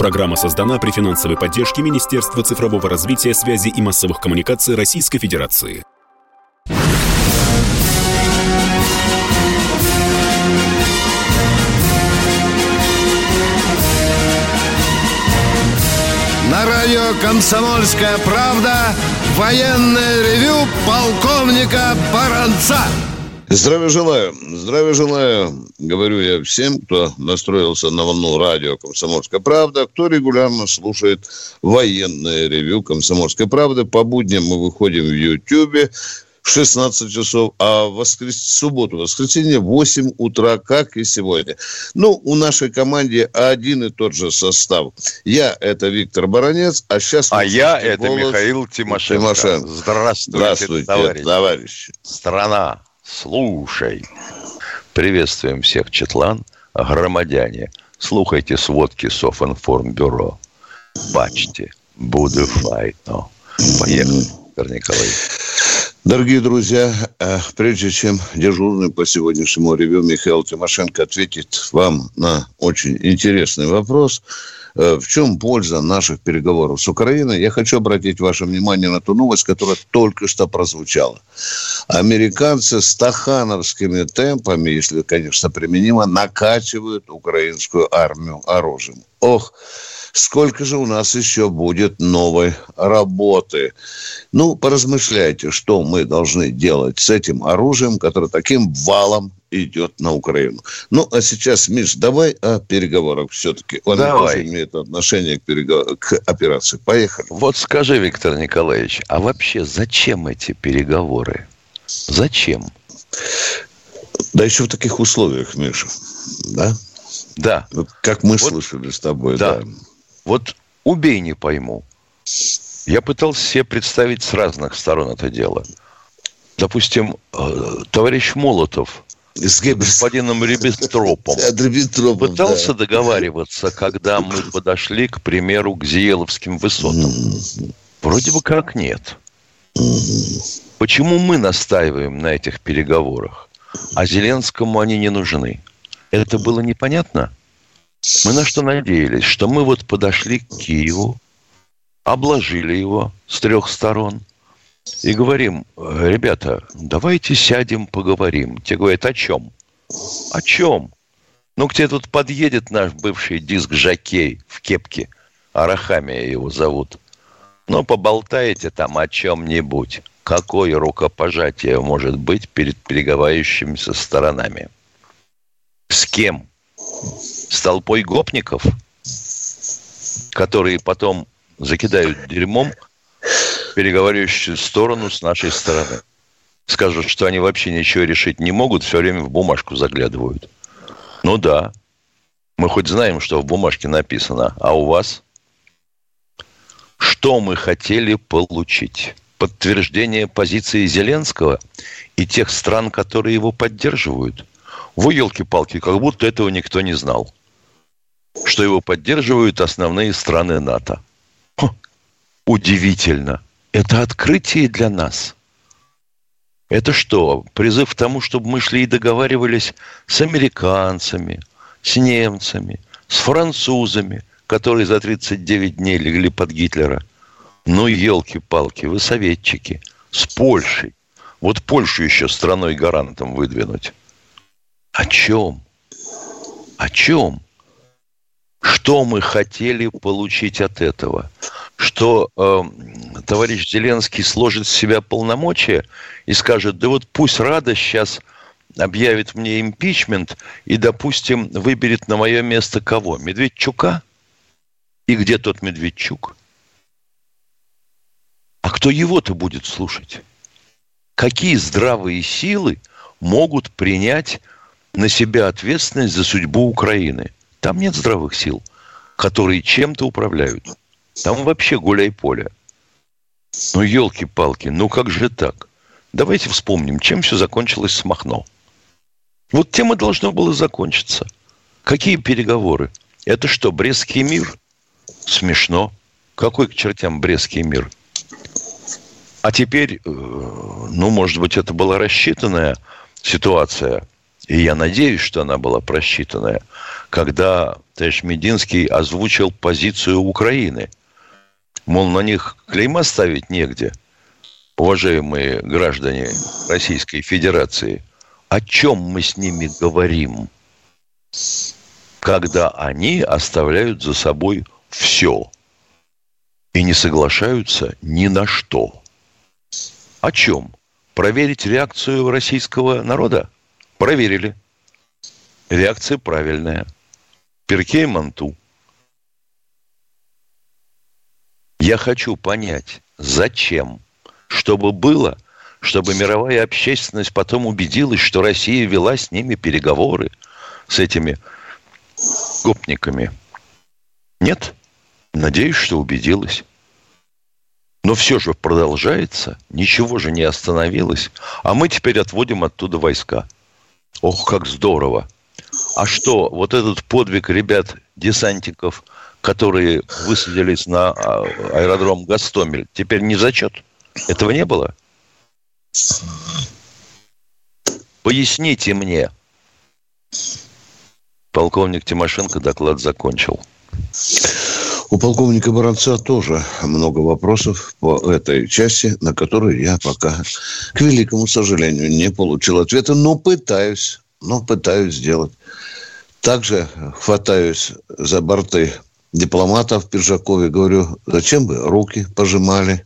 Программа создана при финансовой поддержке Министерства цифрового развития, связи и массовых коммуникаций Российской Федерации. На радио «Комсомольская правда» военное ревю полковника Баранца. Здравия желаю. Здравия желаю, говорю я всем, кто настроился на волну радио «Комсомольская правда», кто регулярно слушает военное ревю «Комсомольской правды». По будням мы выходим в Ютьюбе в 16 часов, а в воскрес... субботу, воскресенье в 8 утра, как и сегодня. Ну, у нашей команде один и тот же состав. Я – это Виктор Баранец, а сейчас... А я – это Михаил Тимошенко. Тимошенко. Здравствуйте, Здравствуйте товарищи. товарищи. Страна слушай. Приветствуем всех, Четлан, громадяне. Слухайте сводки Софинформбюро. Бачьте, буду файно. Поехали, Виктор Николаевич. Дорогие друзья, э, прежде чем дежурный по сегодняшнему ревю Михаил Тимошенко ответит вам на очень интересный вопрос – в чем польза наших переговоров с Украиной, я хочу обратить ваше внимание на ту новость, которая только что прозвучала. Американцы стахановскими темпами, если, конечно, применимо, накачивают украинскую армию оружием. Ох, сколько же у нас еще будет новой работы. Ну, поразмышляйте, что мы должны делать с этим оружием, которое таким валом идет на Украину. Ну, а сейчас, Миш, давай о переговорах все-таки. Он давай. тоже имеет отношение к, переговор... к операции. Поехали. Вот скажи, Виктор Николаевич, а вообще зачем эти переговоры? Зачем? Да еще в таких условиях, Миша. Да? Да. Как мы вот, слышали с тобой, да. да. Вот убей, не пойму. Я пытался себе представить с разных сторон это дело. Допустим, э, товарищ Молотов с господином Риббентропом пытался да. договариваться, когда мы подошли, к примеру, к Зиеловским высотам. Вроде бы как нет. Почему мы настаиваем на этих переговорах, а Зеленскому они не нужны? Это было непонятно? Мы на что надеялись? Что мы вот подошли к Киеву, обложили его с трех сторон и говорим, ребята, давайте сядем, поговорим. Те говорят, о чем? О чем? Ну, к тебе тут подъедет наш бывший диск Жакей в кепке. Арахамия его зовут. Ну, поболтаете там о чем-нибудь. Какое рукопожатие может быть перед переговаривающимися сторонами? С кем? с толпой гопников, которые потом закидают дерьмом переговаривающую сторону с нашей стороны. Скажут, что они вообще ничего решить не могут, все время в бумажку заглядывают. Ну да, мы хоть знаем, что в бумажке написано, а у вас? Что мы хотели получить? Подтверждение позиции Зеленского и тех стран, которые его поддерживают? Вы, елки-палки, как будто этого никто не знал что его поддерживают основные страны НАТО. Хм, удивительно. Это открытие для нас. Это что, призыв к тому, чтобы мы шли и договаривались с американцами, с немцами, с французами, которые за 39 дней легли под Гитлера. Ну, елки-палки, вы советчики. С Польшей. Вот Польшу еще страной-гарантом выдвинуть. О чем? О чем? Что мы хотели получить от этого? Что э, товарищ Зеленский сложит с себя полномочия и скажет, да вот пусть Рада сейчас объявит мне импичмент и, допустим, выберет на мое место кого? Медведчука? И где тот Медведчук? А кто его-то будет слушать? Какие здравые силы могут принять на себя ответственность за судьбу Украины – там нет здравых сил, которые чем-то управляют. Там вообще гуляй-поле. Ну, елки-палки, ну как же так? Давайте вспомним, чем все закончилось с Махно. Вот тема должно было закончиться. Какие переговоры? Это что, Брестский мир? Смешно. Какой к чертям Брестский мир? А теперь, э, ну, может быть, это была рассчитанная ситуация. И я надеюсь, что она была просчитанная, когда товарищ Мединский озвучил позицию Украины. Мол, на них клейма ставить негде, уважаемые граждане Российской Федерации. О чем мы с ними говорим, когда они оставляют за собой все и не соглашаются ни на что? О чем? Проверить реакцию российского народа? Проверили. Реакция правильная. Перкей Манту. Я хочу понять, зачем? Чтобы было, чтобы мировая общественность потом убедилась, что Россия вела с ними переговоры, с этими гопниками. Нет? Надеюсь, что убедилась. Но все же продолжается, ничего же не остановилось, а мы теперь отводим оттуда войска – Ох, как здорово. А что, вот этот подвиг ребят-десантников, которые высадились на а, аэродром Гастомель, теперь не зачет? Этого не было? Поясните мне. Полковник Тимошенко доклад закончил. У полковника Баранца тоже много вопросов по этой части, на которые я пока, к великому сожалению, не получил ответа, но пытаюсь, но пытаюсь сделать. Также хватаюсь за борты дипломатов в Пиджакове, говорю, зачем вы руки пожимали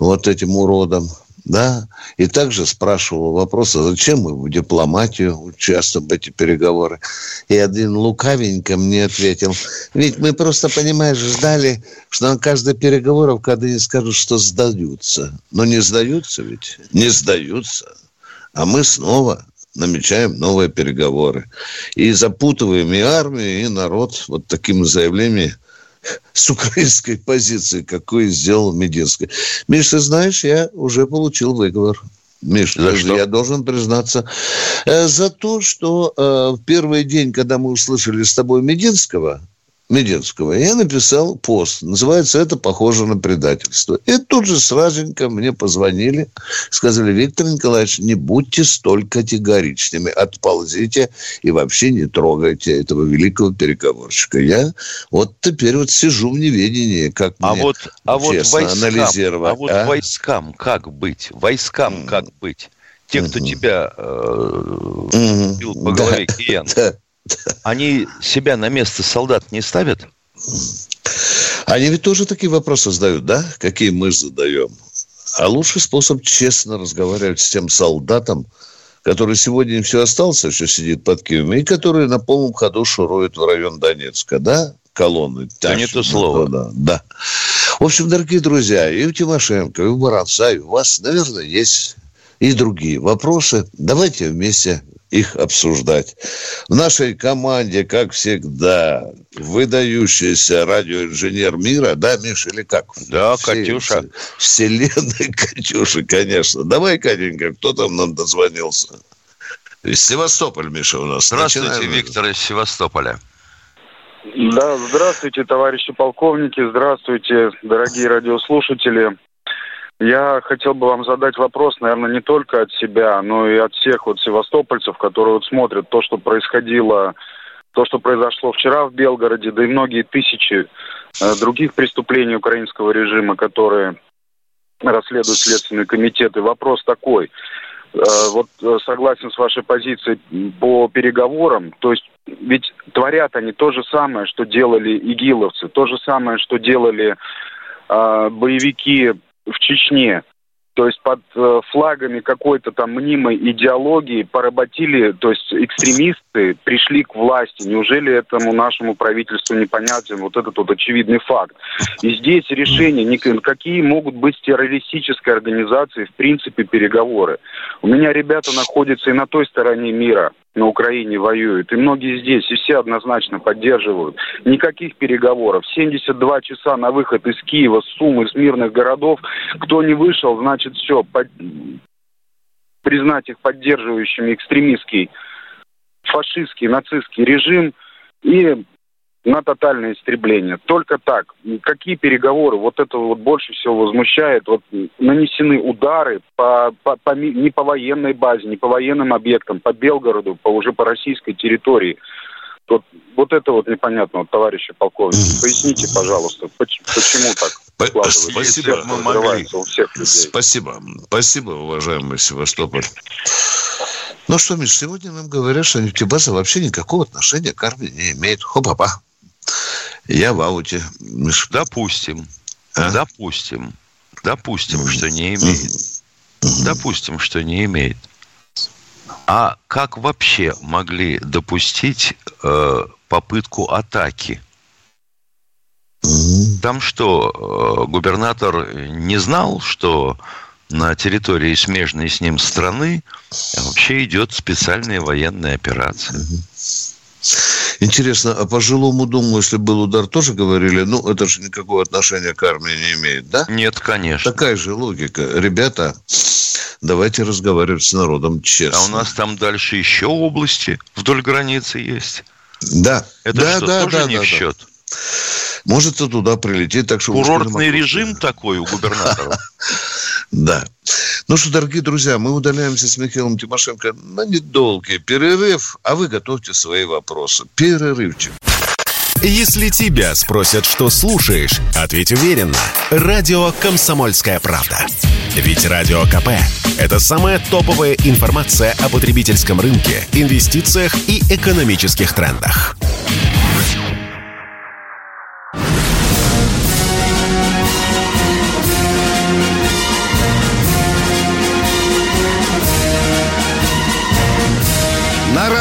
вот этим уродам, да, и также спрашивал вопрос, а зачем мы в дипломатию участвуем в эти переговоры. И один лукавенько мне ответил, ведь мы просто, понимаешь, ждали, что на каждый переговоров, когда они скажут, что сдаются. Но не сдаются ведь, не сдаются. А мы снова намечаем новые переговоры. И запутываем и армию, и народ вот таким заявлением с украинской позиции, какой сделал Мединский. Миш, ты знаешь, я уже получил выговор. Миш, за что? я должен признаться, э, за то, что э, в первый день, когда мы услышали с тобой Мединского, Мединского, я написал пост. Называется это «Похоже на предательство». И тут же сразенько мне позвонили, сказали, Виктор Николаевич, не будьте столь категоричными, отползите и вообще не трогайте этого великого переговорщика. Я вот теперь вот сижу в неведении, как а мне вот, а вот войскам, анализировать. А вот а? войскам как быть? Войскам как быть? Те, кто mm-hmm. тебя э, бил по голове, да, Киен. Да. Они себя на место солдат не ставят? Они ведь тоже такие вопросы задают, да? Какие мы задаем. А лучший способ честно разговаривать с тем солдатом, который сегодня все остался, еще сидит под Киевом, и который на полном ходу шурует в район Донецка, да? Колонны. Да не то слово. Да, да. В общем, дорогие друзья, и у Тимошенко, и у Баранца, и у вас, наверное, есть и другие вопросы. Давайте вместе их обсуждать. В нашей команде, как всегда, выдающийся радиоинженер мира, да, Миша, или как? Да, Все, Катюша. Вселенной Катюша, конечно. Давай, Катенька, кто там нам дозвонился? Из Севастополя, Миша, у нас. Здравствуйте, Начинаем. Виктор из Севастополя. Да, здравствуйте, товарищи полковники, здравствуйте, дорогие радиослушатели. Я хотел бы вам задать вопрос, наверное, не только от себя, но и от всех вот севастопольцев, которые вот смотрят то, что происходило, то, что произошло вчера в Белгороде, да и многие тысячи э, других преступлений украинского режима, которые расследуют Следственный комитет. И вопрос такой. Э, вот э, согласен с вашей позицией по переговорам. То есть ведь творят они то же самое, что делали игиловцы, то же самое, что делали э, боевики в Чечне. То есть под э, флагами какой-то там мнимой идеологии поработили, то есть экстремисты пришли к власти. Неужели этому нашему правительству непонятен вот этот вот очевидный факт? И здесь решение, какие могут быть с террористической организацией в принципе переговоры. У меня ребята находятся и на той стороне мира на Украине воюют. И многие здесь, и все однозначно поддерживают. Никаких переговоров. 72 часа на выход из Киева, с Сумы, из мирных городов. Кто не вышел, значит все. Под... Признать их поддерживающими экстремистский, фашистский, нацистский режим. И на тотальное истребление. Только так. Какие переговоры? Вот это вот больше всего возмущает. Вот нанесены удары по, по, по, не по военной базе, не по военным объектам, по Белгороду, по, уже по российской территории. Вот, вот это вот непонятно, вот, товарищи полковники. Поясните, пожалуйста, почему, почему так? Спасибо, мы могли. У всех людей. Спасибо. Спасибо, уважаемый Севастополь. Ну что, Миш, сегодня нам говорят, что нефтебаза вообще никакого отношения к армии не имеет. Хопа-па. Я в ауте. Миш. Допустим. А? Допустим. Допустим, что не имеет. Допустим, что не имеет. А как вообще могли допустить э, попытку атаки? Там что, э, губернатор не знал, что на территории смежной с ним страны вообще идет специальная военная операция? Интересно, а по жилому дому, если был удар, тоже говорили, ну, это же никакого отношения к армии не имеет, да? Нет, конечно. Такая же логика. Ребята, давайте разговаривать с народом честно. А у нас там дальше еще области вдоль границы есть. Да. Это да, что, да, тоже да, не да, в счет? Да. Может, и туда прилететь, так что... Курортный режим такой у губернатора. Да. Ну что, дорогие друзья, мы удаляемся с Михаилом Тимошенко на недолгий перерыв, а вы готовьте свои вопросы. Перерывчик. Если тебя спросят, что слушаешь, ответь уверенно. Радио «Комсомольская правда». Ведь Радио КП – это самая топовая информация о потребительском рынке, инвестициях и экономических трендах.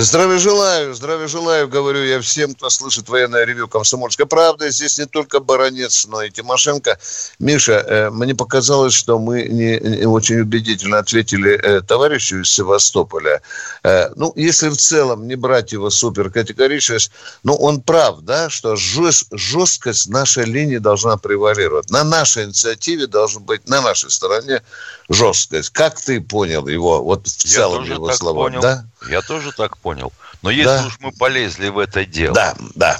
Здравия желаю, здравия желаю, говорю я всем, кто слышит военное ревю «Комсомольской правды». Здесь не только Баранец, но и Тимошенко. Миша, э, мне показалось, что мы не, очень убедительно ответили э, товарищу из Севастополя. Э, ну, если в целом не брать его супер категоричность, ну, он прав, да, что жест, жесткость нашей линии должна превалировать. На нашей инициативе должен быть на нашей стороне жесткость. Как ты понял его, вот в целом его слова, понял. да? Я тоже так понял. Но если Да. уж мы полезли в это дело, Да, да.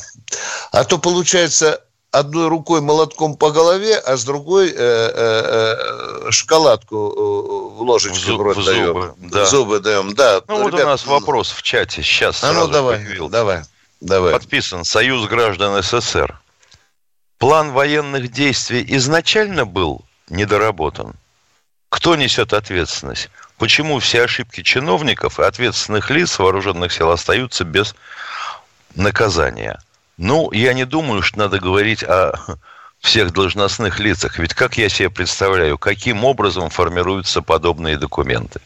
А то получается одной рукой молотком по голове, а с другой э, э, э, шоколадку э, в ложечке В рот в даем. зубы, да. Зубы даем, да. ну вот у Ребят, нас вопрос в чате сейчас А ну давай, появился. давай, давай. Подписан Союз граждан СССр. План военных действий изначально был недоработан. Кто несет ответственность? Почему все ошибки чиновников и ответственных лиц вооруженных сил остаются без наказания? Ну, я не думаю, что надо говорить о всех должностных лицах. Ведь как я себе представляю, каким образом формируются подобные документы?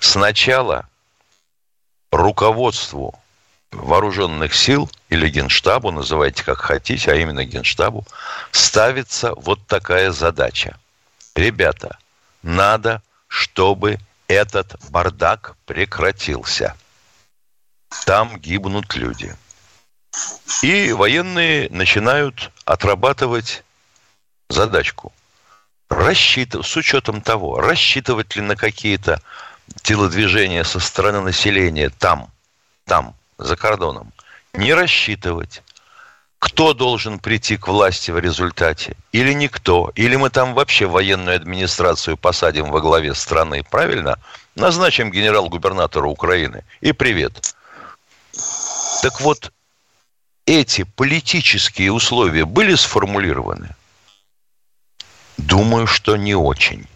Сначала руководству вооруженных сил или генштабу, называйте как хотите, а именно генштабу, ставится вот такая задача. Ребята, надо, чтобы этот бардак прекратился. Там гибнут люди. И военные начинают отрабатывать задачку. Рассчитывать, с учетом того, рассчитывать ли на какие-то телодвижения со стороны населения там, там, за кордоном. Не рассчитывать. Кто должен прийти к власти в результате? Или никто? Или мы там вообще военную администрацию посадим во главе страны, правильно? Назначим генерал-губернатора Украины. И привет. Так вот, эти политические условия были сформулированы? Думаю, что не очень.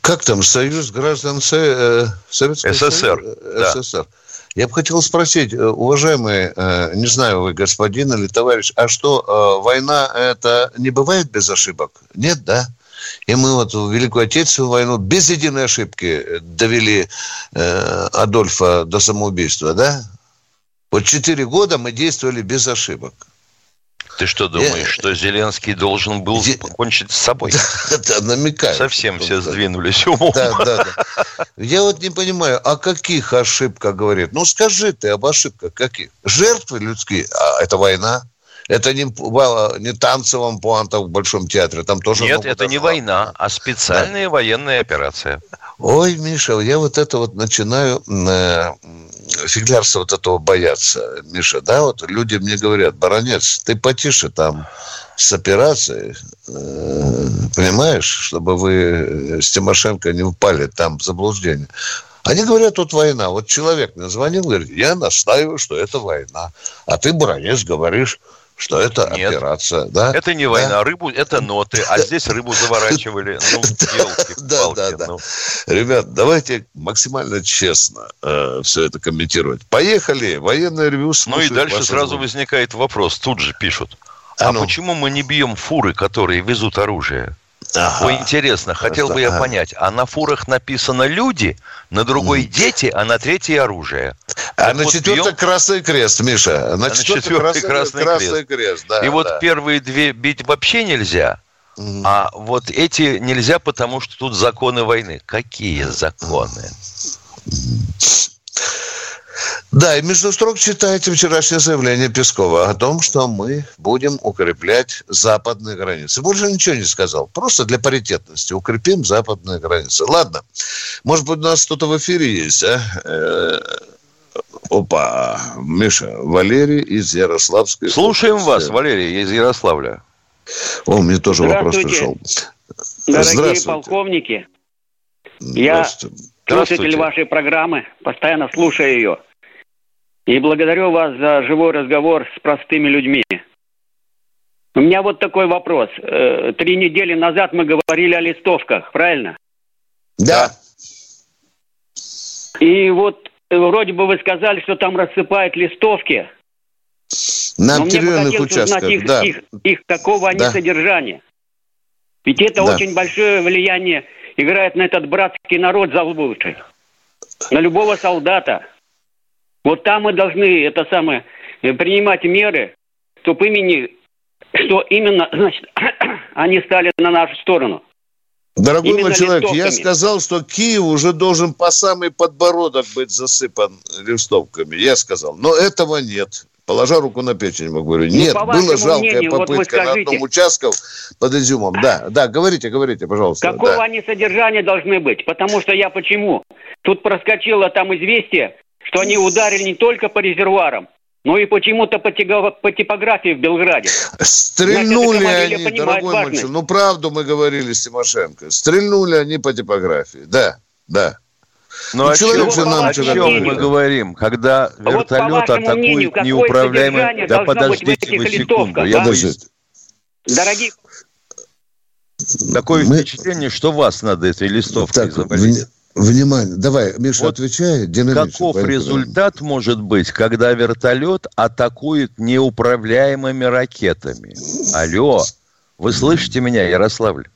Как там, Союз граждан э, Советского СССР, Союза? да. СССР. Я бы хотел спросить, э, уважаемый, э, не знаю, вы господин или товарищ, а что, э, война это не бывает без ошибок? Нет, да? И мы вот в Великую Отечественную войну без единой ошибки довели Адольфа до самоубийства, да? Вот четыре года мы действовали без ошибок. Ты что думаешь, что Зеленский должен был покончить с собой? Это намекаю. Совсем все сдвинулись умом. Да, да, да. Я вот не понимаю, о каких ошибках говорит? Ну, скажи ты об ошибках каких? Жертвы людские, а это война. Это не, не танцевом пуанта в Большом театре, там тоже... Нет, это не война, а специальная да. военная операция. Ой, Миша, я вот это вот начинаю э, фиглярства вот этого бояться, Миша, да, вот люди мне говорят, баронец, ты потише там с операцией, э, понимаешь, чтобы вы с Тимошенко не упали там в заблуждение. Они говорят, тут война. Вот человек мне звонил, говорит, я настаиваю, что это война. А ты, баронец, говоришь, что это Нет, операция, да? Это не война, да? рыбу, это ноты, а здесь рыбу заворачивали. Ну, да, да, да. Ну. Ребят, давайте максимально честно э, все это комментировать. Поехали, военное ревю Ну и дальше сразу возникает вопрос, тут же пишут. А, а ну. почему мы не бьем фуры, которые везут оружие? Ага. Ой, интересно, хотел бы я понять, а на фурах написано люди, на другой дети, а на третьей оружие. А на вот четвертой бьем... красный крест, Миша. На, а четвертой красный, красный, красный крест. крест да, И да. вот первые две бить вообще нельзя. А вот эти нельзя, потому что тут законы войны. Какие законы? Да, и между строк читайте вчерашнее заявление Пескова о том, что мы будем укреплять западные границы. Больше ничего не сказал. Просто для паритетности укрепим западные границы. Ладно. Может быть, у нас кто-то в эфире есть, а? Э, опа, Миша, Валерий из Ярославской. Слушаем области. вас, Валерий из Ярославля. О, мне тоже вопрос пришел. Дорогие полковники, я слушатель вашей программы, постоянно слушаю ее. И благодарю вас за живой разговор с простыми людьми. У меня вот такой вопрос. Э, три недели назад мы говорили о листовках, правильно? Да. И вот э, вроде бы вы сказали, что там рассыпают листовки. На определенных участках, их, да. Их, их какого они да. содержания. Ведь это да. очень большое влияние играет на этот братский народ заблудший. На любого солдата. Вот там мы должны это самое э, принимать меры, чтобы имени, что именно, значит, они стали на нашу сторону. Дорогой Именно мой человек, листовками. я сказал, что Киев уже должен по самый подбородок быть засыпан листовками. Я сказал, но этого нет. Положа руку на печень, мы говорю, нет, ну, была жалкая мнению, попытка вот скажите, на одном участке под Изюмом. Да, да, говорите, говорите, пожалуйста. Какого да. они содержания должны быть? Потому что я почему? Тут проскочило там известие, что они ударили не только по резервуарам, но и почему-то по, по типографии в Белграде. Стрельнули Значит, они, дорогой человек. Ну, правду мы говорили с Тимошенко. Стрельнули они по типографии. Да, да. Ну, ну, о чем, же нам о чем мы говорим, когда вертолет вот атакует мнению, неуправляемый... Да подождите вы секунду, я да? Дорогие... Такое мы... впечатление, что вас надо этой листовкой так, завалить. Внимание, давай, Миша, вот отвечай. Каков поехали. результат может быть, когда вертолет атакует неуправляемыми ракетами? Алло, вы слышите меня, Ярославль?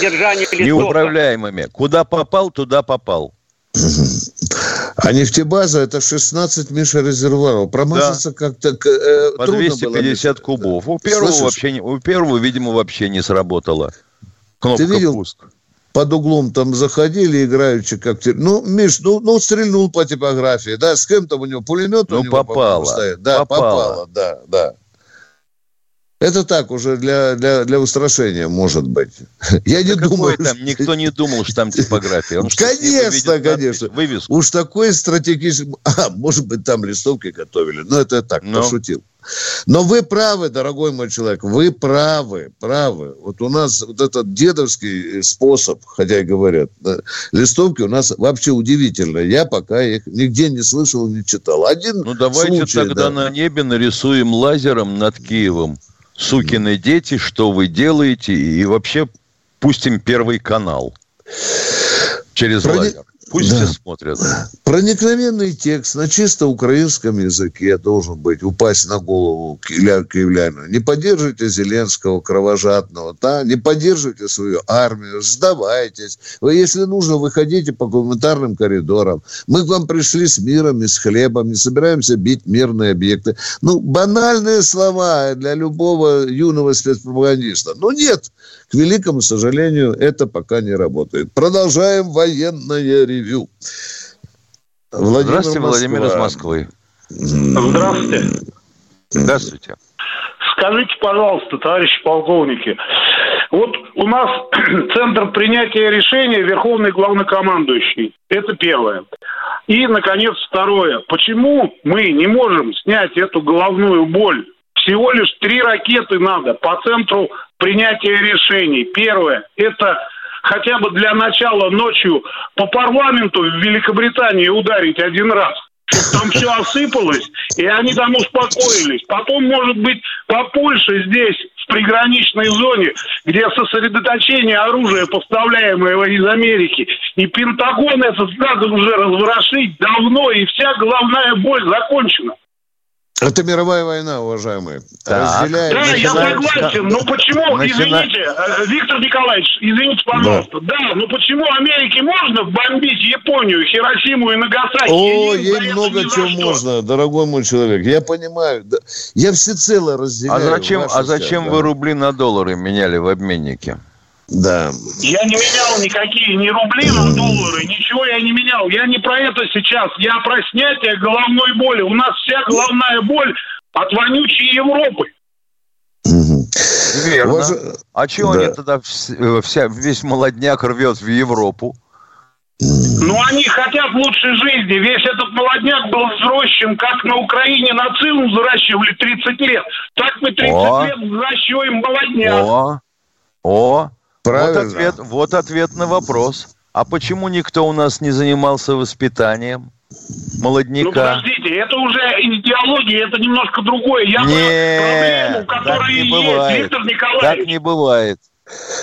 Неуправляемыми. Куда попал, туда попал. А нефтебаза это 16, Миша, резервуаров. Промазаться да. как-то э, По 250 было. кубов. У первого, вообще, у первого, видимо, вообще не сработало. Кнопка Ты видел? пуск под углом там заходили, играючи как... Ну, Миш, ну, ну стрельнул по типографии, да, с кем-то у него пулемет ну, у него попало. стоит. Да, попало. попало, да, да. Это так уже для, для, для устрашения, может быть. Я не да думаю... Там, что... Никто не думал, что там типография. Он конечно, конечно. Вывеску. Уж такой стратегический... А, может быть, там листовки готовили. Но это так, Но. пошутил. Но вы правы, дорогой мой человек, вы правы, правы. Вот у нас вот этот дедовский способ, хотя и говорят, да, листовки у нас вообще удивительно. Я пока их нигде не слышал, не читал. Один Ну, давайте случай, тогда да. на небе нарисуем лазером над Киевом. Сукины дети, что вы делаете? И вообще пустим первый канал через Прони... лазер. Пусть да. все смотрят. Проникновенный текст на чисто украинском языке должен быть, упасть на голову киевлянину. Не поддерживайте Зеленского кровожадного, да? не поддерживайте свою армию, сдавайтесь. Вы, если нужно, выходите по гуманитарным коридорам. Мы к вам пришли с миром и с хлебом, не собираемся бить мирные объекты. Ну, банальные слова для любого юного спецпропагандиста. Но нет, к великому сожалению, это пока не работает. Продолжаем военное ревю. Владимир Здравствуйте, Москва. Владимир из Москвы. Здравствуйте. Здравствуйте. Скажите, пожалуйста, товарищи полковники, вот у нас центр принятия решения Верховный главнокомандующий. Это первое. И, наконец, второе. Почему мы не можем снять эту головную боль? Всего лишь три ракеты надо по центру принятия решений. Первое – это хотя бы для начала ночью по парламенту в Великобритании ударить один раз там все осыпалось, и они там успокоились. Потом, может быть, по Польше здесь, в приграничной зоне, где сосредоточение оружия, поставляемого из Америки, и Пентагон этот надо уже разворошить давно, и вся головная боль закончена. Это мировая война, уважаемые. Так. Разделяем. Да, начинаем... я согласен. Но почему, Начина... извините, э, Виктор Николаевич, извините, пожалуйста. Да. да, но почему Америке можно бомбить Японию, Хиросиму и Нагасаки? О, ей много чего можно, дорогой мой человек. Я понимаю. Я всецело разделяю. А зачем, а зачем да. вы рубли на доллары меняли в обменнике? Да. Я не менял никакие ни рубли на доллары, ничего я не менял. Я не про это сейчас. Я про снятие головной боли. У нас вся головная боль от вонючей Европы. Верно. Ваш... А чего да. они тогда вся, весь молодняк рвет в Европу? Ну, они хотят лучшей жизни. Весь этот молодняк был взрощен, как на Украине нацизм взращивали 30 лет. Так мы 30 О. лет взращиваем молодняк. О, О, Правильно. Вот ответ, вот ответ на вопрос. А почему никто у нас не занимался воспитанием молодняка? Ну, подождите, это уже идеология, это немножко другое. Я Нет, проблему, которая так не бывает. есть, Виктор Николаевич. Так не бывает.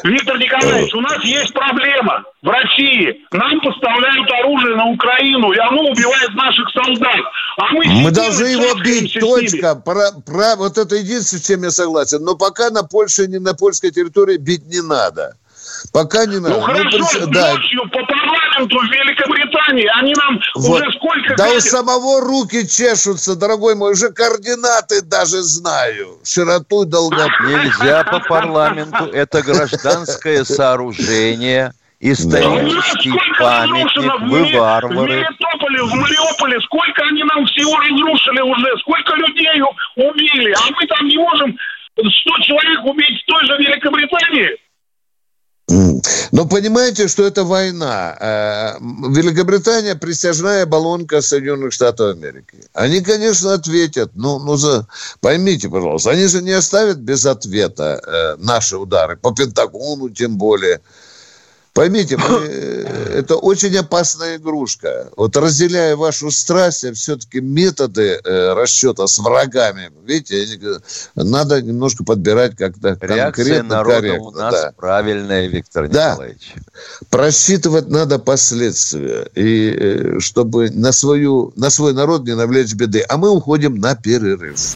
Виктор Николаевич, у нас есть проблема в России. Нам поставляют оружие на Украину, и оно убивает наших солдат. А мы, мы должны его бить, точка. Про, про, вот это единственное, с чем я согласен. Но пока на Польше, не на польской территории бить не надо. Пока не надо. Ну, хорошо, ну, да. ночью по парламенту в Великобритании они нам вот. уже сколько... Да гадят. у самого руки чешутся, дорогой мой, уже координаты даже знаю. Широту и долготу. Нельзя по парламенту, это гражданское сооружение исторический да. памятник, вы варвары. В Мелитополе, в Мариуполе, сколько они нам всего разрушили уже, сколько людей убили, а мы там не можем 100 человек убить в той же Великобритании. Но понимаете, что это война. Э, Великобритания присяжная баллонка Соединенных Штатов Америки. Они, конечно, ответят. Ну, ну за... поймите, пожалуйста, они же не оставят без ответа э, наши удары по Пентагону, тем более. Поймите, мы, э, это очень опасная игрушка. Вот разделяя вашу страсть, а все-таки методы э, расчета с врагами, видите, надо немножко подбирать как-то конкретно, корректно. у нас да. правильная, Виктор да. Николаевич. Просчитывать надо последствия, и э, чтобы на, свою, на свой народ не навлечь беды. А мы уходим на перерыв.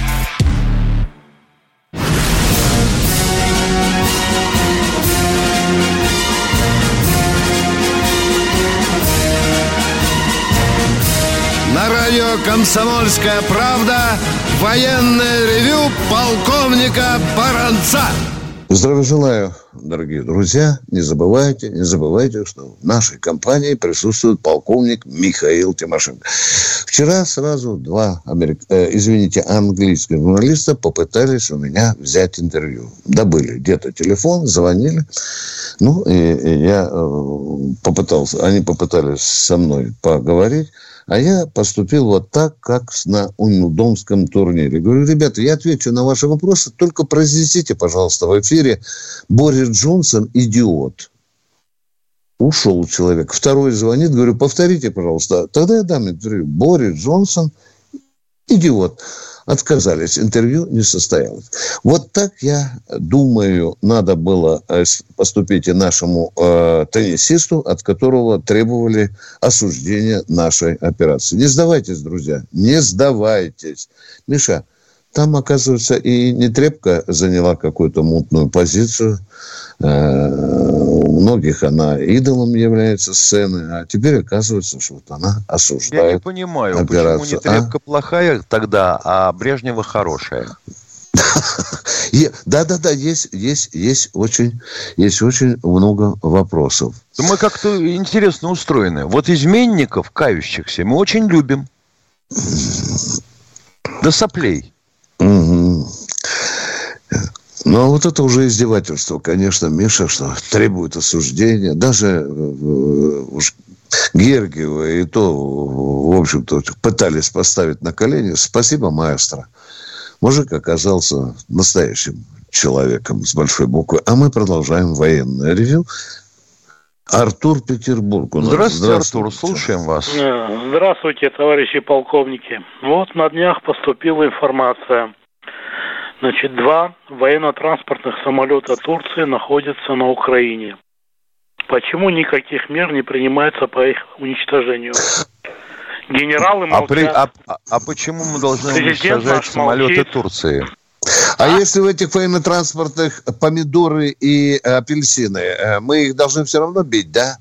«Комсомольская правда» военное ревю полковника Баранца. Здравия желаю, дорогие друзья. Не забывайте, не забывайте, что в нашей компании присутствует полковник Михаил Тимошенко. Вчера сразу два, америк... э, извините, английских журналиста попытались у меня взять интервью. Добыли где-то телефон, звонили. Ну, и, и я э, попытался, они попытались со мной поговорить. А я поступил вот так, как на Уимблдонском турнире. Говорю, ребята, я отвечу на ваши вопросы, только произнесите, пожалуйста, в эфире Борис Джонсон идиот. Ушел человек. Второй звонит, говорю, повторите, пожалуйста. Тогда я дам интервью. Борис Джонсон идиот отказались. Интервью не состоялось. Вот так, я думаю, надо было э, поступить и нашему э, теннисисту, от которого требовали осуждения нашей операции. Не сдавайтесь, друзья, не сдавайтесь. Миша, там, оказывается, и Нетребко заняла какую-то мутную позицию. Э, у многих она идолом является сцены, а теперь оказывается, что вот она осуждает Я не понимаю, операцию. почему Нетребко а? плохая тогда, а Брежнева хорошая. Да-да-да, есть, есть, есть очень, есть очень много вопросов. Мы как-то интересно устроены. Вот изменников, кающихся, мы очень любим. До соплей. Угу. Ну, а вот это уже издевательство, конечно, Миша, что требует осуждения. Даже э, уж Гергиева и то, в общем-то, пытались поставить на колени. Спасибо, маэстро. Мужик оказался настоящим человеком с большой буквы. А мы продолжаем военное ревю. Артур Петербург. У нас. Здравствуйте, Здравствуйте, Артур, слушаем вас. Э, здравствуйте, товарищи полковники. Вот на днях поступила информация. Значит, два военно-транспортных самолета Турции находятся на Украине. Почему никаких мер не принимается по их уничтожению? Генералы молчат. А, при, а, а, а почему мы должны Президент уничтожать самолеты молчит. Турции? А, а если в этих военно-транспортных помидоры и апельсины, э, мы их должны все равно бить, да?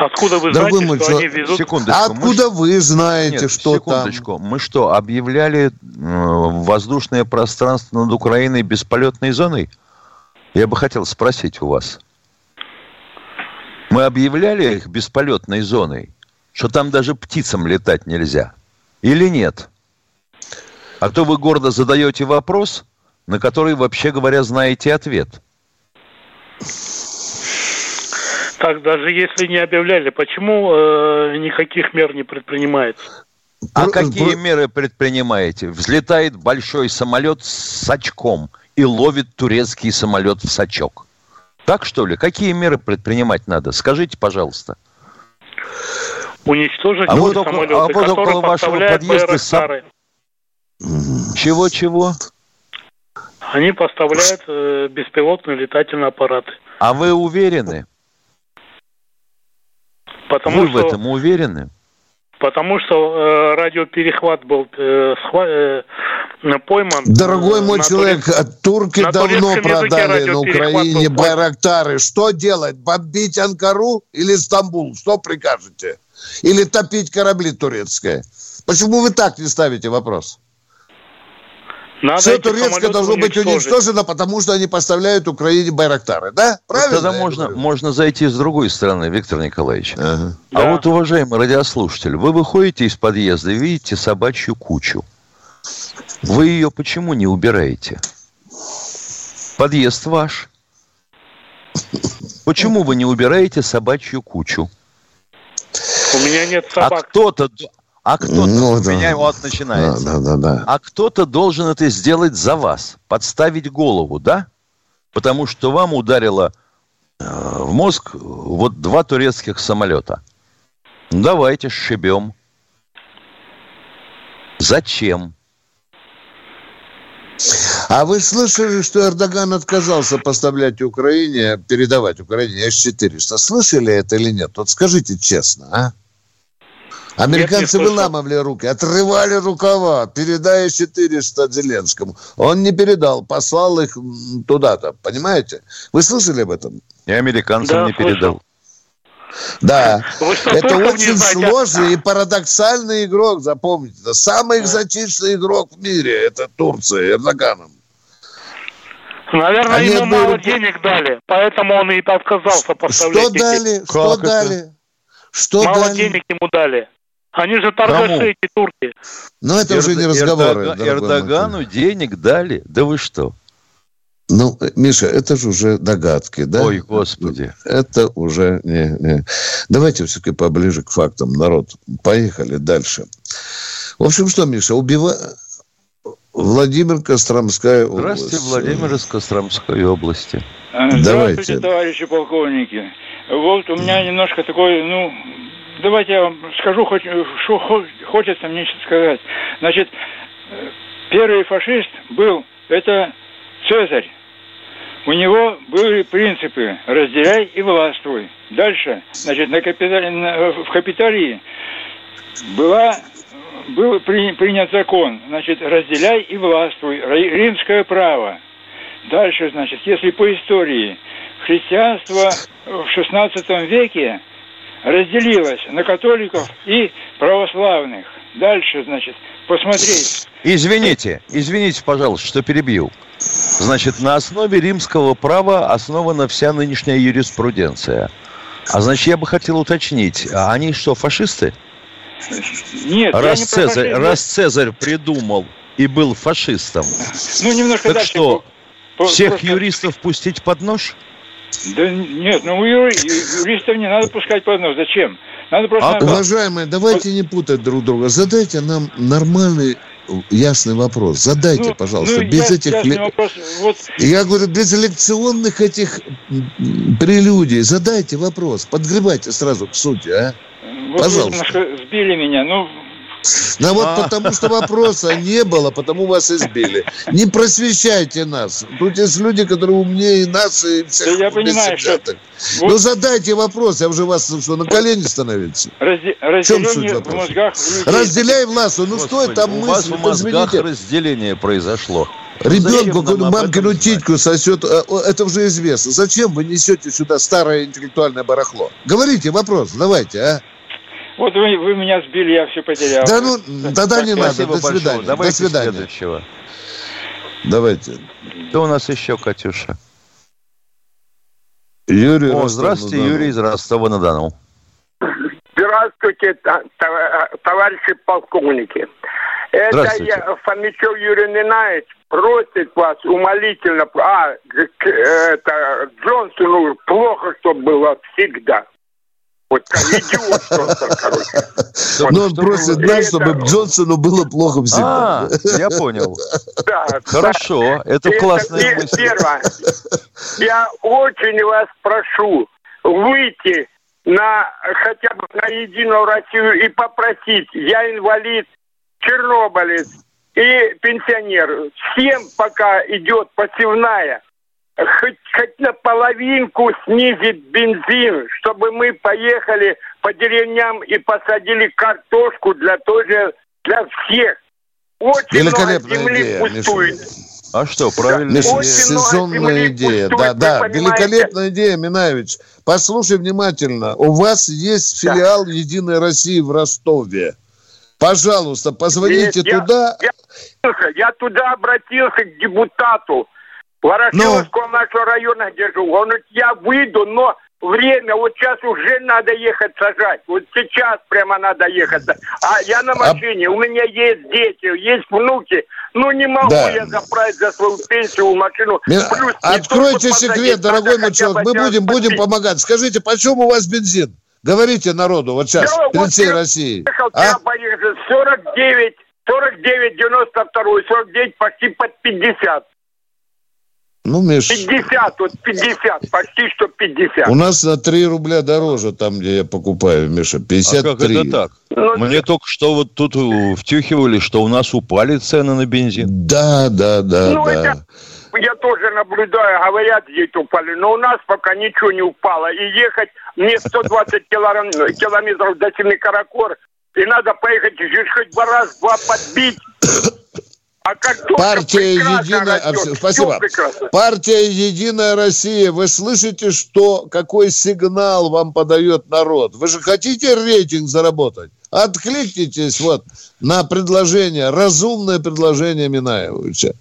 Откуда вы Дорогой знаете, что они везут? Секундочку. Откуда мы... вы знаете, Нет, что секундочку. там? Мы что, объявляли э, воздушное пространство над Украиной бесполетной зоной? Я бы хотел спросить у вас. Мы объявляли их бесполетной зоной, что там даже птицам летать нельзя? Или нет? А то вы гордо задаете вопрос, на который, вообще говоря, знаете ответ. Так, даже если не объявляли, почему э, никаких мер не предпринимается? А какие меры предпринимаете? Взлетает большой самолет с очком и ловит турецкий самолет в сачок. Так что ли? Какие меры предпринимать надо? Скажите, пожалуйста. Уничтожить а вот самолеты, а вот около вашего подъезда сам... Чего-чего? Они поставляют э, беспилотные летательные аппараты. А вы уверены? Потому вы что... в этом уверены? Потому что э, радиоперехват был э, схва... э, пойман. Дорогой мой человек, турист... турки на давно продали на Украине Байрактары. Что делать? Бомбить Анкару или Стамбул? Что прикажете? Или топить корабли турецкие? Почему вы так не ставите вопрос? Надо Все турецкое должно быть уничтожено, потому что они поставляют Украине Байрактары, да? Правильно? Тогда можно, можно зайти с другой стороны, Виктор Николаевич. Ага. А да. вот, уважаемый радиослушатель, вы выходите из подъезда и видите собачью кучу. Вы ее почему не убираете? Подъезд ваш. Почему вы не убираете собачью кучу? У меня нет а собак. А кто-то, а кто-то, ну, у да. меня вот начинается. Да, да, да, да. А кто-то должен это сделать за вас, подставить голову, да? Потому что вам ударило э, в мозг вот два турецких самолета. Давайте сшибем. Зачем? А вы слышали, что Эрдоган отказался поставлять Украине, передавать Украине С-400? Слышали это или нет? Вот скажите честно, а? Американцы выламывали руки, отрывали рукава, передая 400 Зеленскому. Он не передал, послал их туда-то, понимаете? Вы слышали об этом? И американцам да, не передал. Да, это очень сложный и парадоксальный игрок, запомните. Это самый экзотичный игрок в мире, это Турция, Эрдоганом. Наверное, Они ему мало денег дали, поэтому он и отказался поставлять. Что дали? Что дали? Что мало дали? денег ему дали. Они же торгаши, Кому? эти турки. Ну, это Эрд... уже не разговоры. Эрдог... Эрдогану денег дали? Да вы что? Ну, Миша, это же уже догадки, да? Ой, господи. Это уже не... не. Давайте все-таки поближе к фактам, народ. Поехали дальше. В общем, что, Миша, убива... Владимир Костромская область. Здравствуйте, Владимир из Костромской области. Здравствуйте, Давайте. товарищи полковники. Вот у меня немножко такой, ну, давайте я вам скажу, хоть, что хочется мне сказать. Значит, первый фашист был, это Цезарь. У него были принципы «разделяй и властвуй». Дальше, значит, на капитали, на, в Капитолии была был принят закон, значит, разделяй и властвуй, римское право. Дальше, значит, если по истории христианство в XVI веке разделилось на католиков и православных. Дальше, значит, посмотреть. Извините, извините, пожалуйста, что перебью. Значит, на основе римского права основана вся нынешняя юриспруденция. А значит, я бы хотел уточнить, а они что, фашисты? Нет, раз, Цезарь, раз Цезарь придумал и был фашистом, ну, немножко так дальше, что, по, всех просто... юристов пустить под нож? Да нет, ну юристов не надо пускать под нож. Зачем? Надо просто... А, уважаемые, давайте не путать друг друга. Задайте нам нормальный ясный вопрос. Задайте, ну, пожалуйста, ну, без я, этих... Вопрос. Вот... Я говорю, без лекционных этих прелюдий. Задайте вопрос. Подгребайте сразу к сути, а? Вот Пожалуйста. Вы сбили меня. Ну, ну вот а. потому что вопроса не было, потому вас избили. Не просвещайте нас. Тут есть люди, которые умнее нас и всех да я понимаю, что... Вот... Ну задайте вопрос, я уже вас что, на колени становиться? Разде... Разделение в мозгах людей. Разделяй власть. Ну Господи, что это мысль? У вас в мозгах извините. разделение произошло. Ребенку мамкину титьку сосет, э, это уже известно. Зачем вы несете сюда старое интеллектуальное барахло? Говорите вопрос, давайте, а? Вот вы, вы меня сбили, я все потерял. Да ну, тогда не надо. До свидания. Давайте До свидания. Следующего. Давайте. Кто у нас еще, Катюша? Юрий О, здравствуйте, Юрий из Ростова-на-Дону. Здравствуйте, товарищи полковники. Это я, Фомичев Юрий Нинаевич просит вас умолительно, а, это Джонсону плохо, чтобы было всегда. Вот идиот просто, короче. Ну, он просит нас, чтобы Джонсону было плохо всегда. А, я понял. Да. Хорошо, это классная мысль. Первое. Я очень вас прошу выйти на хотя бы на Единую Россию и попросить, я инвалид, чернобылец и пенсионер, всем пока идет посевная, хоть, хоть наполовинку снизить бензин, чтобы мы поехали по деревням и посадили картошку для тоже для всех. Очень Великолепная много земли идея, пустует. А что, правильно? Миша, сезонная идея. Пустует, да, да, великолепная идея, Минаевич. Послушай внимательно. У вас есть филиал да. Единой России в Ростове. Пожалуйста, позвоните я, туда. Я, я туда обратился к депутату Ворошиловского но... нашего района держу. Он говорит, я выйду, но время, вот сейчас уже надо ехать сажать. Вот сейчас прямо надо ехать. А я на а машине, а... у меня есть дети, есть внуки. Ну не могу да. я заправить за свою пенсию машину. Плюс Откройте секрет, дорогой мой человек. Мы будем, будем помогать. Скажите, почем у вас бензин? Говорите народу вот сейчас, я, перед всей Россией. А? 49, 49, 92, 49, почти под 50. Ну, Миш... 50, вот 50, почти что 50. У нас на 3 рубля дороже там, где я покупаю, Миша, 53. А как это так? Ну, Мне только что вот тут втюхивали, что у нас упали цены на бензин. Да, да, да, ну, да. Это я тоже наблюдаю, говорят, здесь упали, но у нас пока ничего не упало. И ехать мне 120 километров до Семикаракор, и надо поехать хоть бы раз-два подбить. А как Партия Единая... Растет, Спасибо. Партия Единая Россия. Вы слышите, что какой сигнал вам подает народ? Вы же хотите рейтинг заработать? Откликнитесь вот на предложение, разумное предложение Минаевича.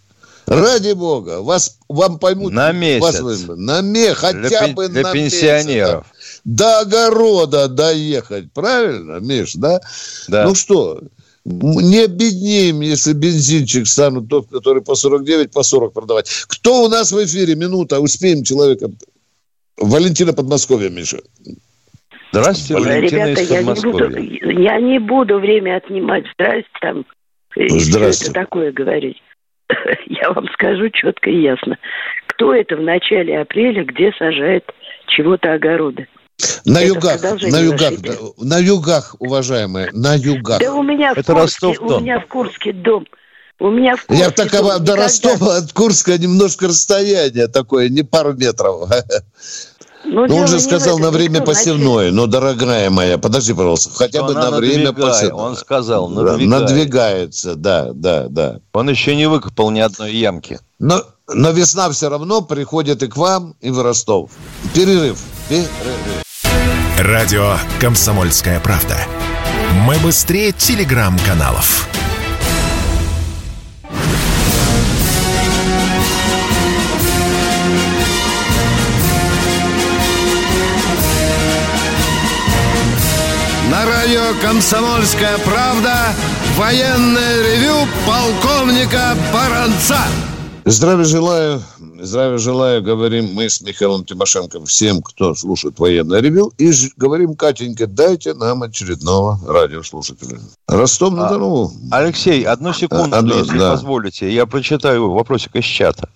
Ради бога, вас, вам поймут. На месяц. Вас, на ме, хотя для, бы для на пенсионеров. Месяц, да. До огорода доехать, правильно, Миш, да? Да. Ну что, не обеднеем, если бензинчик станут тот, который по 49, по 40 продавать. Кто у нас в эфире? Минута, успеем человека. Валентина Подмосковья, Миша. Здравствуйте, Валентина Ребята, из я не, буду, я не буду время отнимать. Здрасте, там. Здравствуйте. это такое говорить. Я вам скажу четко и ясно. Кто это в начале апреля, где сажает чего-то огороды? На это югах, на югах, на югах, уважаемые, на югах. Да у меня в это Курске, Ростов у меня в Курске дом. У меня в Курске Я так дом, до. Ростова от Курска немножко расстояние такое, не пару метров. Ну, ну он же сказал на время посевное. Но, дорогая моя, подожди, пожалуйста, хотя бы на время посевное. Он сказал, надвигает. надвигается, да, да, да. Он еще не выкопал ни одной ямки. Но, но весна все равно приходит и к вам, и в Ростов. Перерыв. Перерыв. Радио «Комсомольская правда». Мы быстрее телеграм-каналов. На радио «Комсомольская правда» военное ревю полковника Баранца. Здравия желаю, здравия желаю, говорим мы с Михаилом Тимошенко всем, кто слушает военное ревю, и говорим, Катенька, дайте нам очередного радиослушателя. Ростов-на-Дону. А, Алексей, одну секунду, а, одну, если да. позволите, я прочитаю вопросик из чата.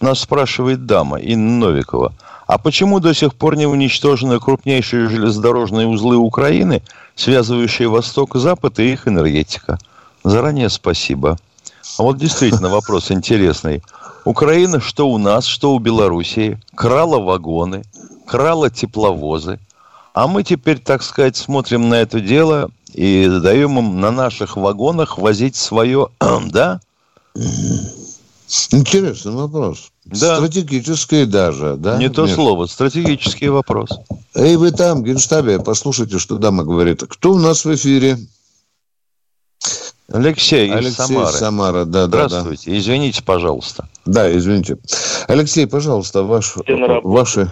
Нас спрашивает дама Инна Новикова. А почему до сих пор не уничтожены крупнейшие железнодорожные узлы Украины, связывающие Восток и Запад и их энергетика? Заранее спасибо. А вот действительно вопрос интересный. Украина, что у нас, что у Белоруссии, крала вагоны, крала тепловозы. А мы теперь, так сказать, смотрим на это дело и даем им на наших вагонах возить свое, да? Интересный вопрос. Да. Стратегический даже, да? Не то Нет. слово, стратегический вопрос. Эй, вы там, в Генштабе, послушайте, что дама говорит. Кто у нас в эфире? Алексей, Алексей из Самары. Самара, да, Здравствуйте. Да, да. Извините, пожалуйста. Да, извините. Алексей, пожалуйста, ваш, ваши...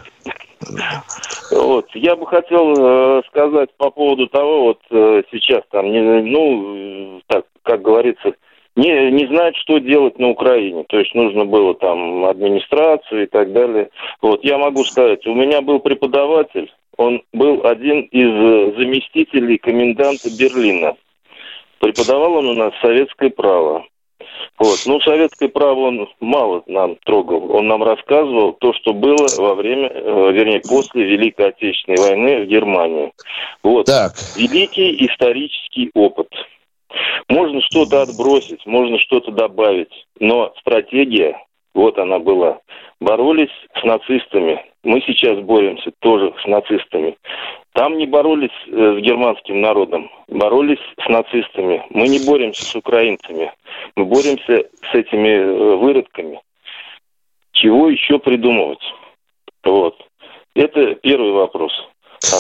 Вот, я бы хотел э, сказать по поводу того, вот э, сейчас там, не, ну, так, как говорится, не, не знают, что делать на Украине. То есть нужно было там администрацию и так далее. Вот, я могу сказать, у меня был преподаватель, он был один из э, заместителей коменданта Берлина. Преподавал он у нас советское право. Вот. Ну, советское право он мало нам трогал. Он нам рассказывал то, что было во время, э, вернее, после Великой Отечественной войны в Германии. Вот. Так. Великий исторический опыт. Можно что-то отбросить, можно что-то добавить, но стратегия, вот она была. Боролись с нацистами. Мы сейчас боремся тоже с нацистами. Там не боролись э, с германским народом, боролись с нацистами. Мы не боремся с украинцами, мы боремся с этими э, выродками. Чего еще придумывать? Вот. Это первый вопрос.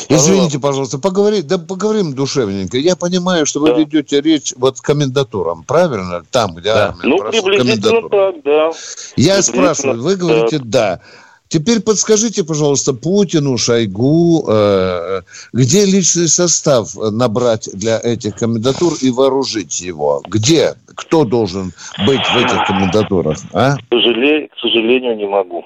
Извините, пожалуйста, поговори, да поговорим душевненько. Я понимаю, что вы да. ведете речь вот с комендатуром, правильно? Там, где да. армия. Ну, приблизительно так, да. Я спрашиваю, вы говорите «да». Теперь подскажите, пожалуйста, Путину, Шойгу, э, где личный состав набрать для этих комендатур и вооружить его? Где? Кто должен быть в этих комендатурах? А? К, сожалению, к сожалению, не могу.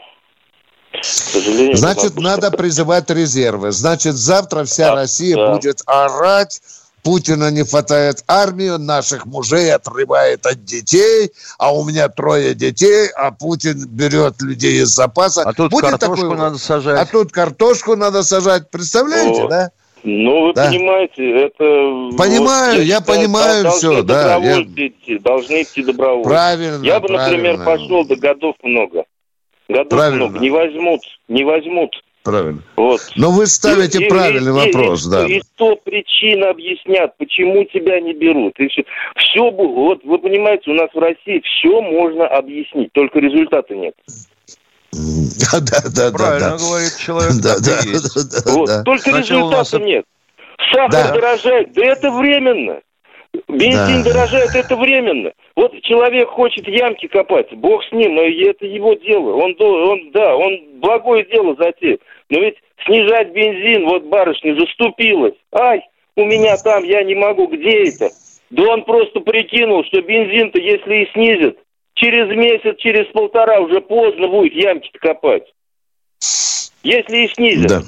К сожалению, Значит, надо призывать резервы. Значит, завтра вся да, Россия да. будет орать Путина не хватает армию, наших мужей отрывает от детей, а у меня трое детей, а Путин берет людей из запаса. А тут Будет картошку такой... надо сажать. А тут картошку надо сажать. Представляете, О. да? Ну, вы да. понимаете, это... Понимаю, вот, я, я понимаю все, да. Я... Идти, должны идти добровольцы. Правильно, Я бы, правильно. например, пошел, до годов много. Годов правильно. много. Не возьмут, не возьмут. Правильно. Вот. Но вы ставите и, правильный и, вопрос, и, да. И сто причин объяснят, почему тебя не берут. И все, все, вот вы понимаете, у нас в России все можно объяснить, только результата нет. Да, да, да. Правильно да, говорит человек. Да, да, да, да, вот. да. Только Сначала результата нас... нет. Сахар да. дорожает, да это временно. Бензин да. дорожает, это временно. Вот человек хочет ямки копать, бог с ним, но это его дело. Он, он да, он благое дело затеял. Но ведь снижать бензин, вот барышня заступилась. Ай, у меня там, я не могу, где это? Да он просто прикинул, что бензин-то, если и снизит, через месяц, через полтора уже поздно будет ямки-то копать. Если и снизит. Да.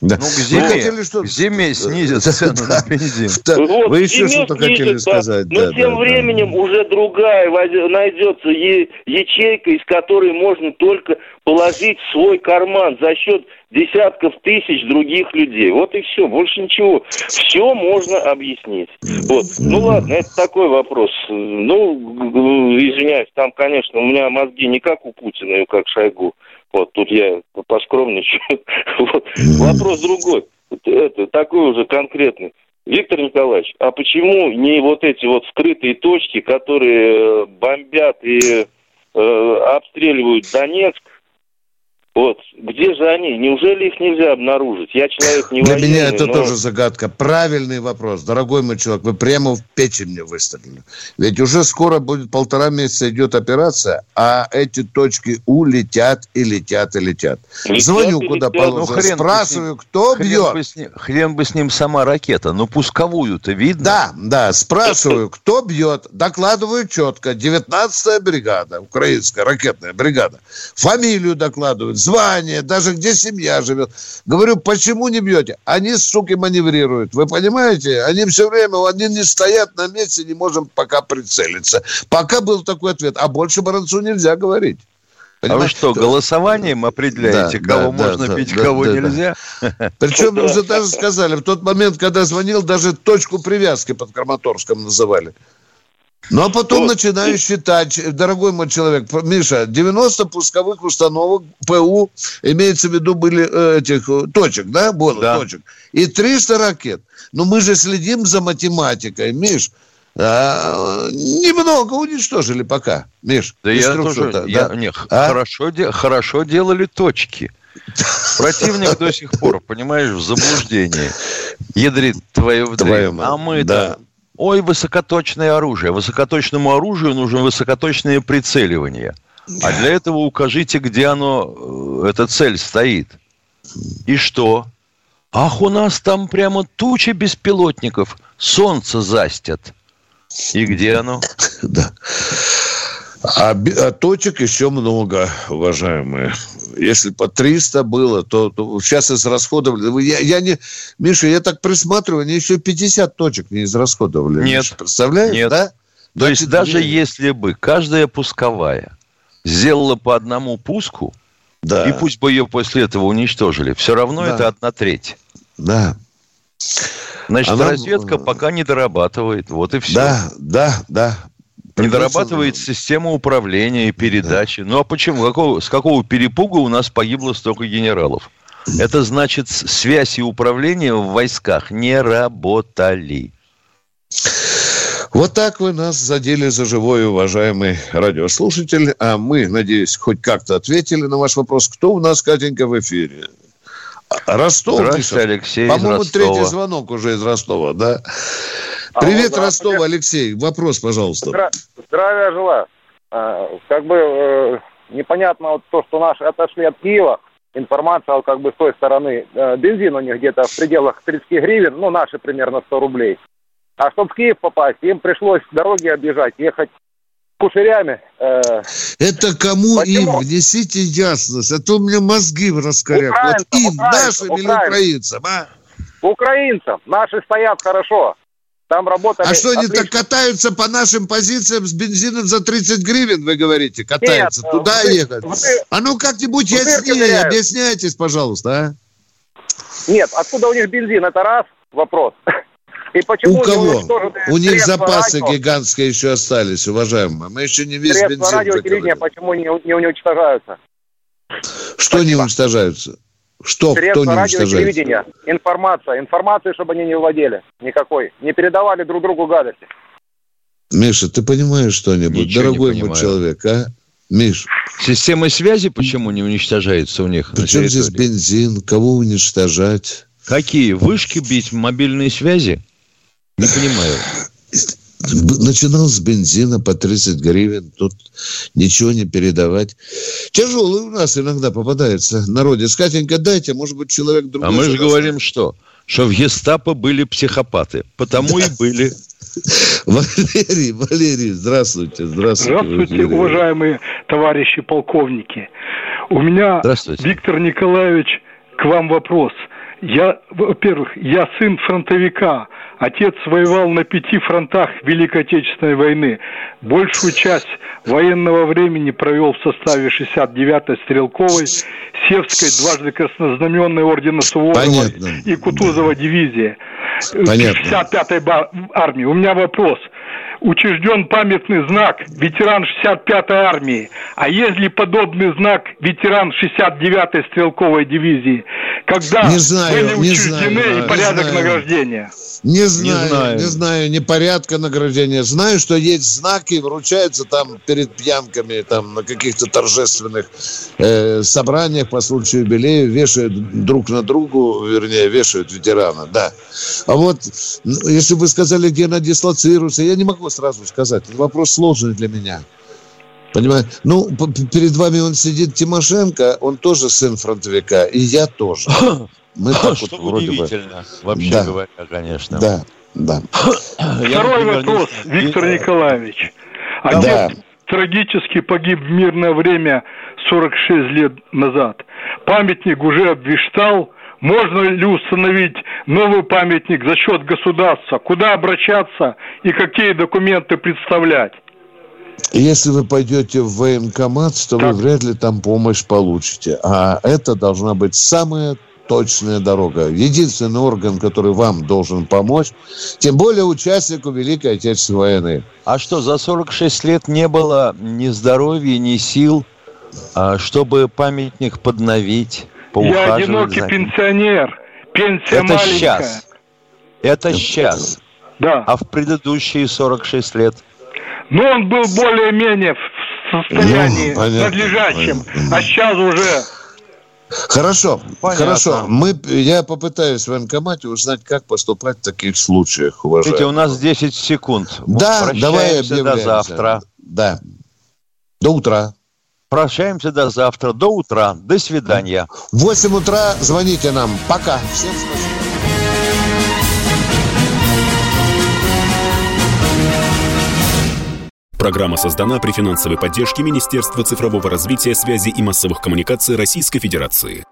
Да. Ну, к зиме, хотели, что... к зиме снизят цену на бензин. Да. Вот, Вы еще что-то хотели сказать. Но да, тем да, временем да. уже другая найдется ячейка, из которой можно только положить в свой карман за счет десятков тысяч других людей. Вот и все, больше ничего. Все можно объяснить. Вот. Ну ладно, это такой вопрос. Ну, извиняюсь, там, конечно, у меня мозги не как у Путина и как Шойгу. Вот тут я поскромничаю. Вот. Вопрос другой. Это такой уже конкретный. Виктор Николаевич, а почему не вот эти вот скрытые точки, которые э, бомбят и э, обстреливают Донецк, вот. Где же они? Неужели их нельзя обнаружить? Я человек не Для военный, меня это но... тоже загадка. Правильный вопрос. Дорогой мой человек, вы прямо в печень мне выстрелили. Ведь уже скоро будет полтора месяца идет операция, а эти точки улетят и летят и летят. летят Звоню и куда летят. положено, ну, спрашиваю, кто хрен бьет. Бы с ним, хрен бы с ним сама ракета. Ну, пусковую-то видно. Да, да. Спрашиваю, кто бьет. Докладываю четко. 19-я бригада, украинская ракетная бригада. Фамилию докладывают звание, даже где семья живет. Говорю, почему не бьете? Они, суки, маневрируют. Вы понимаете? Они все время, они не стоят на месте, не можем пока прицелиться. Пока был такой ответ. А больше Баранцу нельзя говорить. Понимаете? А вы что, голосованием определяете, да, кого да, можно да, бить, да, кого да, нельзя? Да. Причем уже даже сказали, в тот момент, когда звонил, даже точку привязки под Краматорском называли. Ну, а потом вот. начинаю считать, дорогой мой человек, Миша, 90 пусковых установок ПУ, имеется в виду, были э, этих э, точек, да, было да. точек, и 300 ракет. Но мы же следим за математикой, Миш. А, немного уничтожили пока, Миш. Да я тоже, да? я, не, а? хорошо, де, хорошо делали точки. Противник до сих пор, понимаешь, в заблуждении. Ядрит твою вдребь. А мы-то да. Ой, высокоточное оружие. Высокоточному оружию нужно высокоточное прицеливание. А для этого укажите, где оно, э, эта цель стоит. И что? Ах, у нас там прямо туча беспилотников. Солнце застят. И где оно? Да. А, а точек еще много, уважаемые. Если по 300 было, то, то сейчас израсходовали. Я, я не, Миша, я так присматриваю, они еще 50 точек не израсходовали. Нет. Миша, представляешь? Нет. Да? То Значит, есть даже нет. если бы каждая пусковая сделала по одному пуску, да. и пусть бы ее после этого уничтожили, все равно да. это одна треть. Да. Значит, Она... разведка пока не дорабатывает. Вот и все. Да, да, да. Не дорабатывает система управления и передачи. Да. Ну а почему? Какого, с какого перепуга у нас погибло столько генералов? Это значит, связь и управление в войсках не работали. Вот так вы нас задели за живой, уважаемый радиослушатель. А мы, надеюсь, хоть как-то ответили на ваш вопрос. Кто у нас, Катенька, в эфире? Ростов. Здравствуйте, Алексей По-моему, третий звонок уже из Ростова, да? Привет, Алло, Ростов, Алексей. Вопрос, пожалуйста. Здра... Здравия желаю. А, как бы э, непонятно вот то, что наши отошли от Киева. Информация как бы с той стороны. Э, бензин у них где-то в пределах 30 гривен, ну, наши примерно 100 рублей. А чтобы в Киев попасть, им пришлось дороги объезжать, ехать кушерями. Э, Это кому Почему? им? Внесите ясность, а то у меня мозги раскорят. Вот им, нашим или украинцам, а? Украинцам. Наши стоят хорошо. Там работали... А что, они так катаются по нашим позициям с бензином за 30 гривен, вы говорите? Катаются, Нет, туда вы, ехать. Вы, а ну как-нибудь яснее, объясняйтесь, пожалуйста, а? Нет, откуда у них бензин, это раз вопрос. И почему у кого? У них запасы радио, гигантские еще остались, уважаемые. Мы еще не весь средства бензин радио и телевидения почему не, не уничтожаются? Что Спасибо. не уничтожаются? Что, Средства кто не радио и телевидения. Информация. Информации, чтобы они не владели никакой. Не передавали друг другу гадости. Миша, ты понимаешь что-нибудь, Ничего дорогой мой человек, а? Миш. Система связи почему не уничтожается у них? Причем здесь бензин? Кого уничтожать? Какие? Вышки бить, мобильные связи? Не понимаю. Начинал с бензина по 30 гривен, тут ничего не передавать. Тяжелый у нас иногда попадается народе. Скатенька, дайте, может быть, человек другой. А мы же говорим, что? Что в гестапо были психопаты. Потому и были. Валерий, Валерий, здравствуйте. Здравствуйте, здравствуйте уважаемые товарищи полковники. У меня, Виктор Николаевич, к вам вопрос. Я, во-первых, я сын фронтовика, Отец воевал на пяти фронтах Великой Отечественной войны. Большую часть военного времени провел в составе 69-й стрелковой, Севской, дважды краснознаменной ордена Суворова и Кутузова дивизии. Понятно. 55-й армии. У меня вопрос. Учрежден памятный знак ветеран 65-й армии, а если подобный знак ветеран 69-й стрелковой дивизии, когда не знаю, были учреждены знаю, и порядок знаю. награждения? Не знаю, не знаю, не знаю ни порядка награждения. Знаю, что есть знаки, вручаются там перед пьянками, там на каких-то торжественных э, собраниях по случаю юбилея, вешают друг на другу, вернее, вешают ветерана, да. А вот, если бы вы сказали, где она дислоцируется, я не могу сразу сказать. Вопрос сложный для меня. Понимаете? Ну, перед вами он сидит Тимошенко, он тоже сын фронтовика, и я тоже. Мы так Что вот вроде бы... вообще да. говоря, конечно. Да, да. Второй вопрос, Виктор Николаевич. Отец да. трагически погиб в мирное время 46 лет назад. Памятник уже обвештал. Можно ли установить новый памятник за счет государства? Куда обращаться и какие документы представлять? Если вы пойдете в военкомат, то так. вы вряд ли там помощь получите. А это должна быть самая точная дорога. Единственный орган, который вам должен помочь, тем более участнику Великой Отечественной войны. А что, за 46 лет не было ни здоровья, ни сил, а, чтобы памятник подновить, Я одинокий пенсионер. Пенсия Это маленькая. сейчас. Это сейчас. Да. А в предыдущие 46 лет? Ну, он был более-менее в состоянии ну, надлежащем, а сейчас уже Хорошо, Понятно. хорошо. Мы, я попытаюсь в военкомате узнать, как поступать в таких случаях, уважаемые. Смотрите, у нас 10 секунд. Да, давай объявляемся. до завтра. Да. До утра. Прощаемся до завтра. До утра. До свидания. В 8 утра звоните нам. Пока. Всем спасибо. Программа создана при финансовой поддержке Министерства цифрового развития, связи и массовых коммуникаций Российской Федерации.